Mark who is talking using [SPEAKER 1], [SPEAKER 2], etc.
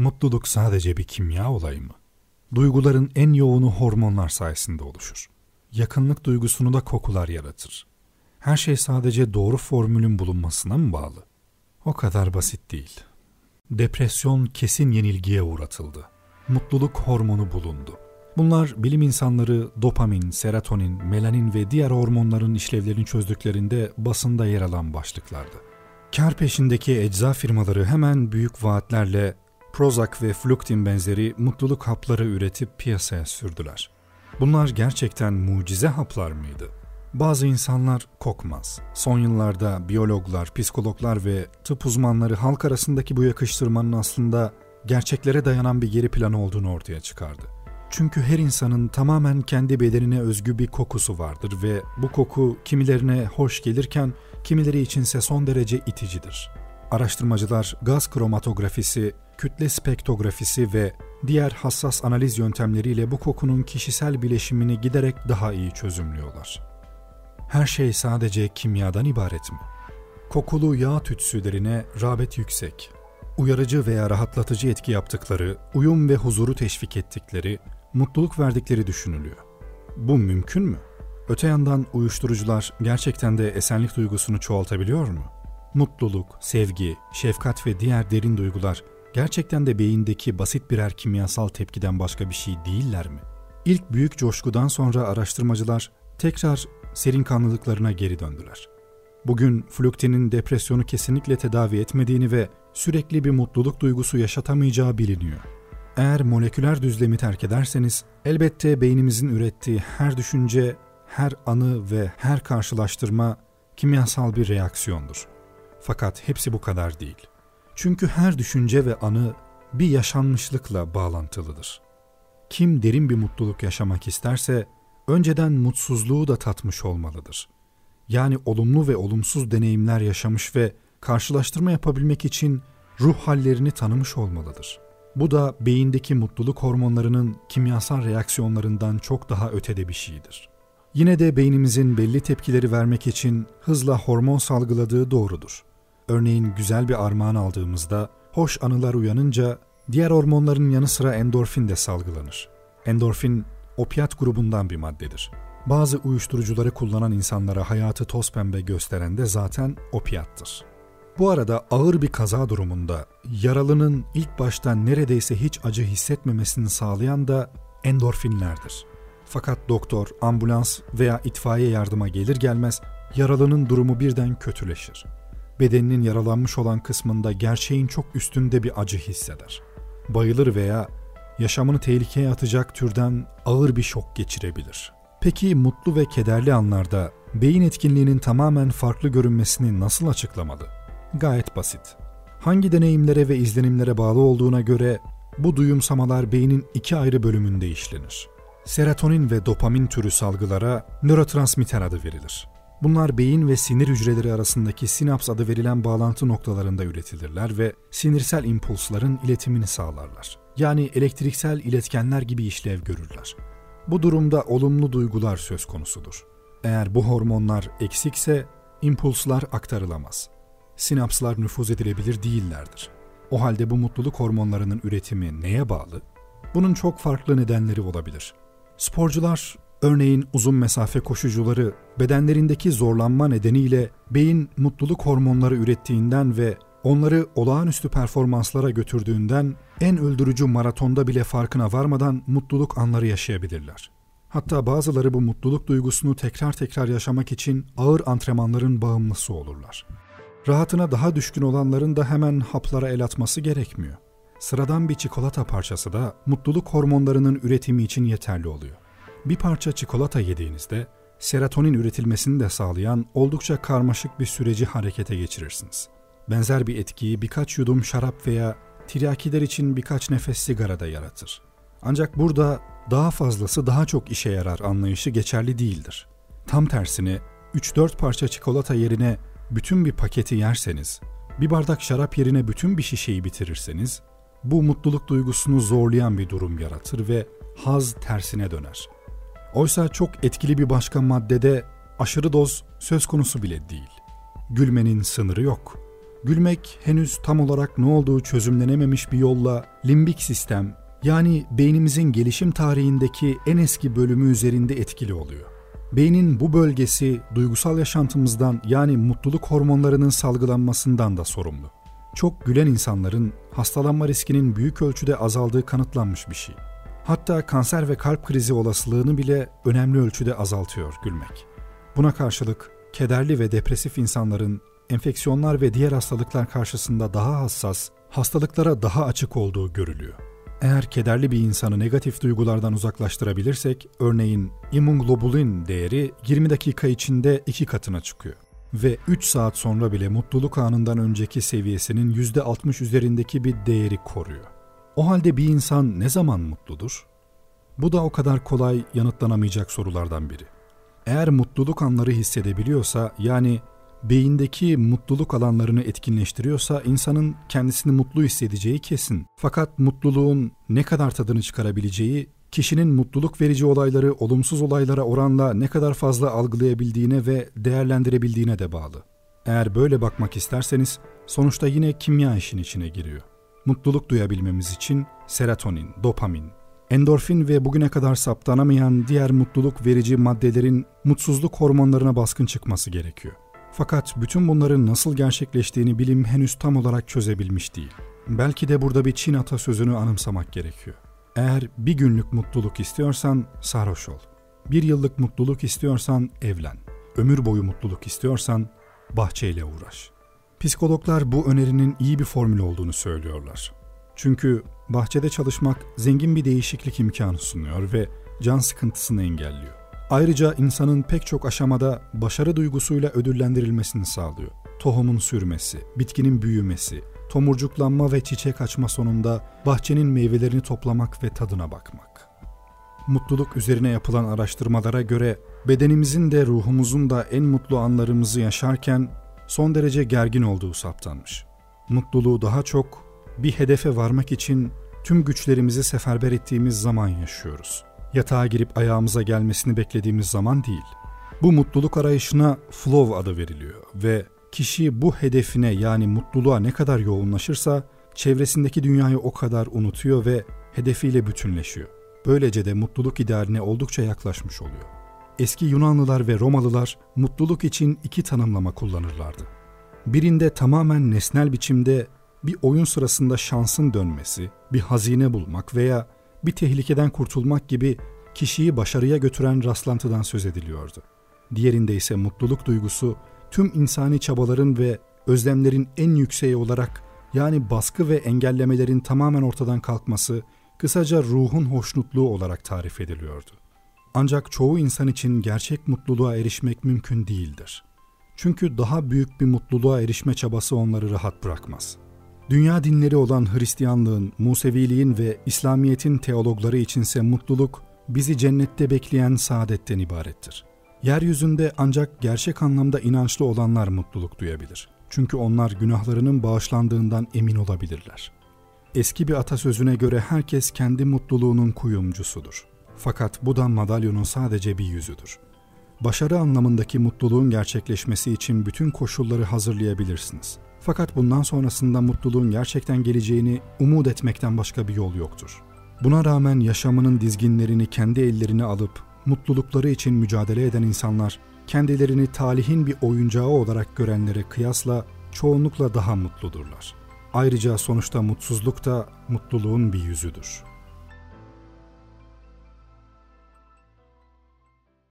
[SPEAKER 1] Mutluluk sadece bir kimya olayı mı? Duyguların en yoğunu hormonlar sayesinde oluşur. Yakınlık duygusunu da kokular yaratır. Her şey sadece doğru formülün bulunmasına mı bağlı? O kadar basit değil. Depresyon kesin yenilgiye uğratıldı. Mutluluk hormonu bulundu. Bunlar bilim insanları dopamin, serotonin, melanin ve diğer hormonların işlevlerini çözdüklerinde basında yer alan başlıklardı. Kar peşindeki ecza firmaları hemen büyük vaatlerle Prozac ve Fluktin benzeri mutluluk hapları üretip piyasaya sürdüler. Bunlar gerçekten mucize haplar mıydı? Bazı insanlar kokmaz. Son yıllarda biyologlar, psikologlar ve tıp uzmanları halk arasındaki bu yakıştırmanın aslında gerçeklere dayanan bir geri planı olduğunu ortaya çıkardı. Çünkü her insanın tamamen kendi bedenine özgü bir kokusu vardır ve bu koku kimilerine hoş gelirken kimileri içinse son derece iticidir. Araştırmacılar gaz kromatografisi, kütle spektrografisi ve diğer hassas analiz yöntemleriyle bu kokunun kişisel bileşimini giderek daha iyi çözümlüyorlar. Her şey sadece kimyadan ibaret mi? Kokulu yağ tütsülerine rağbet yüksek. Uyarıcı veya rahatlatıcı etki yaptıkları, uyum ve huzuru teşvik ettikleri, mutluluk verdikleri düşünülüyor. Bu mümkün mü? Öte yandan uyuşturucular gerçekten de esenlik duygusunu çoğaltabiliyor mu? Mutluluk, sevgi, şefkat ve diğer derin duygular gerçekten de beyindeki basit birer kimyasal tepkiden başka bir şey değiller mi? İlk büyük coşkudan sonra araştırmacılar tekrar serin kanlılıklarına geri döndüler. Bugün Fluktin'in depresyonu kesinlikle tedavi etmediğini ve sürekli bir mutluluk duygusu yaşatamayacağı biliniyor. Eğer moleküler düzlemi terk ederseniz elbette beynimizin ürettiği her düşünce, her anı ve her karşılaştırma kimyasal bir reaksiyondur. Fakat hepsi bu kadar değil. Çünkü her düşünce ve anı bir yaşanmışlıkla bağlantılıdır. Kim derin bir mutluluk yaşamak isterse önceden mutsuzluğu da tatmış olmalıdır. Yani olumlu ve olumsuz deneyimler yaşamış ve karşılaştırma yapabilmek için ruh hallerini tanımış olmalıdır. Bu da beyindeki mutluluk hormonlarının kimyasal reaksiyonlarından çok daha ötede bir şeydir. Yine de beynimizin belli tepkileri vermek için hızla hormon salgıladığı doğrudur. Örneğin güzel bir armağan aldığımızda hoş anılar uyanınca diğer hormonların yanı sıra endorfin de salgılanır. Endorfin opiat grubundan bir maddedir. Bazı uyuşturucuları kullanan insanlara hayatı toz pembe gösteren de zaten opiattır. Bu arada ağır bir kaza durumunda yaralının ilk başta neredeyse hiç acı hissetmemesini sağlayan da endorfinlerdir. Fakat doktor, ambulans veya itfaiye yardıma gelir gelmez yaralının durumu birden kötüleşir. Bedeninin yaralanmış olan kısmında gerçeğin çok üstünde bir acı hisseder. Bayılır veya yaşamını tehlikeye atacak türden ağır bir şok geçirebilir. Peki mutlu ve kederli anlarda beyin etkinliğinin tamamen farklı görünmesini nasıl açıklamalı? Gayet basit. Hangi deneyimlere ve izlenimlere bağlı olduğuna göre bu duyumsamalar beynin iki ayrı bölümünde işlenir. Serotonin ve dopamin türü salgılara nörotransmitter adı verilir. Bunlar beyin ve sinir hücreleri arasındaki sinaps adı verilen bağlantı noktalarında üretilirler ve sinirsel impulsların iletimini sağlarlar. Yani elektriksel iletkenler gibi işlev görürler. Bu durumda olumlu duygular söz konusudur. Eğer bu hormonlar eksikse impulslar aktarılamaz. Sinapslar nüfuz edilebilir değillerdir. O halde bu mutluluk hormonlarının üretimi neye bağlı? Bunun çok farklı nedenleri olabilir. Sporcular, örneğin uzun mesafe koşucuları bedenlerindeki zorlanma nedeniyle beyin mutluluk hormonları ürettiğinden ve onları olağanüstü performanslara götürdüğünden en öldürücü maratonda bile farkına varmadan mutluluk anları yaşayabilirler. Hatta bazıları bu mutluluk duygusunu tekrar tekrar yaşamak için ağır antrenmanların bağımlısı olurlar. Rahatına daha düşkün olanların da hemen haplara el atması gerekmiyor. Sıradan bir çikolata parçası da mutluluk hormonlarının üretimi için yeterli oluyor. Bir parça çikolata yediğinizde serotonin üretilmesini de sağlayan oldukça karmaşık bir süreci harekete geçirirsiniz. Benzer bir etkiyi birkaç yudum şarap veya tiryakiler için birkaç nefes sigara da yaratır. Ancak burada daha fazlası daha çok işe yarar anlayışı geçerli değildir. Tam tersine 3-4 parça çikolata yerine bütün bir paketi yerseniz, bir bardak şarap yerine bütün bir şişeyi bitirirseniz, bu mutluluk duygusunu zorlayan bir durum yaratır ve haz tersine döner. Oysa çok etkili bir başka maddede aşırı doz söz konusu bile değil. Gülmenin sınırı yok. Gülmek henüz tam olarak ne olduğu çözümlenememiş bir yolla limbik sistem yani beynimizin gelişim tarihindeki en eski bölümü üzerinde etkili oluyor. Beynin bu bölgesi duygusal yaşantımızdan yani mutluluk hormonlarının salgılanmasından da sorumlu. Çok gülen insanların hastalanma riskinin büyük ölçüde azaldığı kanıtlanmış bir şey. Hatta kanser ve kalp krizi olasılığını bile önemli ölçüde azaltıyor gülmek. Buna karşılık kederli ve depresif insanların enfeksiyonlar ve diğer hastalıklar karşısında daha hassas, hastalıklara daha açık olduğu görülüyor. Eğer kederli bir insanı negatif duygulardan uzaklaştırabilirsek, örneğin immunoglobulin değeri 20 dakika içinde iki katına çıkıyor ve 3 saat sonra bile mutluluk anından önceki seviyesinin %60 üzerindeki bir değeri koruyor. O halde bir insan ne zaman mutludur? Bu da o kadar kolay yanıtlanamayacak sorulardan biri. Eğer mutluluk anları hissedebiliyorsa, yani beyindeki mutluluk alanlarını etkinleştiriyorsa insanın kendisini mutlu hissedeceği kesin. Fakat mutluluğun ne kadar tadını çıkarabileceği kişinin mutluluk verici olayları olumsuz olaylara oranla ne kadar fazla algılayabildiğine ve değerlendirebildiğine de bağlı. Eğer böyle bakmak isterseniz sonuçta yine kimya işin içine giriyor. Mutluluk duyabilmemiz için serotonin, dopamin, endorfin ve bugüne kadar saptanamayan diğer mutluluk verici maddelerin mutsuzluk hormonlarına baskın çıkması gerekiyor. Fakat bütün bunların nasıl gerçekleştiğini bilim henüz tam olarak çözebilmiş değil. Belki de burada bir Çin atasözünü anımsamak gerekiyor. Eğer bir günlük mutluluk istiyorsan sarhoş ol. Bir yıllık mutluluk istiyorsan evlen. Ömür boyu mutluluk istiyorsan bahçeyle uğraş. Psikologlar bu önerinin iyi bir formül olduğunu söylüyorlar. Çünkü bahçede çalışmak zengin bir değişiklik imkanı sunuyor ve can sıkıntısını engelliyor. Ayrıca insanın pek çok aşamada başarı duygusuyla ödüllendirilmesini sağlıyor. Tohumun sürmesi, bitkinin büyümesi, tomurcuklanma ve çiçek açma sonunda bahçenin meyvelerini toplamak ve tadına bakmak. Mutluluk üzerine yapılan araştırmalara göre bedenimizin de ruhumuzun da en mutlu anlarımızı yaşarken son derece gergin olduğu saptanmış. Mutluluğu daha çok bir hedefe varmak için tüm güçlerimizi seferber ettiğimiz zaman yaşıyoruz yatağa girip ayağımıza gelmesini beklediğimiz zaman değil. Bu mutluluk arayışına flow adı veriliyor ve kişi bu hedefine yani mutluluğa ne kadar yoğunlaşırsa çevresindeki dünyayı o kadar unutuyor ve hedefiyle bütünleşiyor. Böylece de mutluluk idealine oldukça yaklaşmış oluyor. Eski Yunanlılar ve Romalılar mutluluk için iki tanımlama kullanırlardı. Birinde tamamen nesnel biçimde bir oyun sırasında şansın dönmesi, bir hazine bulmak veya bir tehlikeden kurtulmak gibi kişiyi başarıya götüren rastlantıdan söz ediliyordu. Diğerinde ise mutluluk duygusu tüm insani çabaların ve özlemlerin en yükseği olarak yani baskı ve engellemelerin tamamen ortadan kalkması, kısaca ruhun hoşnutluğu olarak tarif ediliyordu. Ancak çoğu insan için gerçek mutluluğa erişmek mümkün değildir. Çünkü daha büyük bir mutluluğa erişme çabası onları rahat bırakmaz.'' Dünya dinleri olan Hristiyanlığın, Museviliğin ve İslamiyet'in teologları içinse mutluluk bizi cennette bekleyen saadetten ibarettir. Yeryüzünde ancak gerçek anlamda inançlı olanlar mutluluk duyabilir. Çünkü onlar günahlarının bağışlandığından emin olabilirler. Eski bir atasözüne göre herkes kendi mutluluğunun kuyumcusudur. Fakat bu da madalyonun sadece bir yüzüdür. Başarı anlamındaki mutluluğun gerçekleşmesi için bütün koşulları hazırlayabilirsiniz. Fakat bundan sonrasında mutluluğun gerçekten geleceğini umut etmekten başka bir yol yoktur. Buna rağmen yaşamının dizginlerini kendi ellerine alıp mutlulukları için mücadele eden insanlar kendilerini talihin bir oyuncağı olarak görenlere kıyasla çoğunlukla daha mutludurlar. Ayrıca sonuçta mutsuzluk da mutluluğun bir yüzüdür.''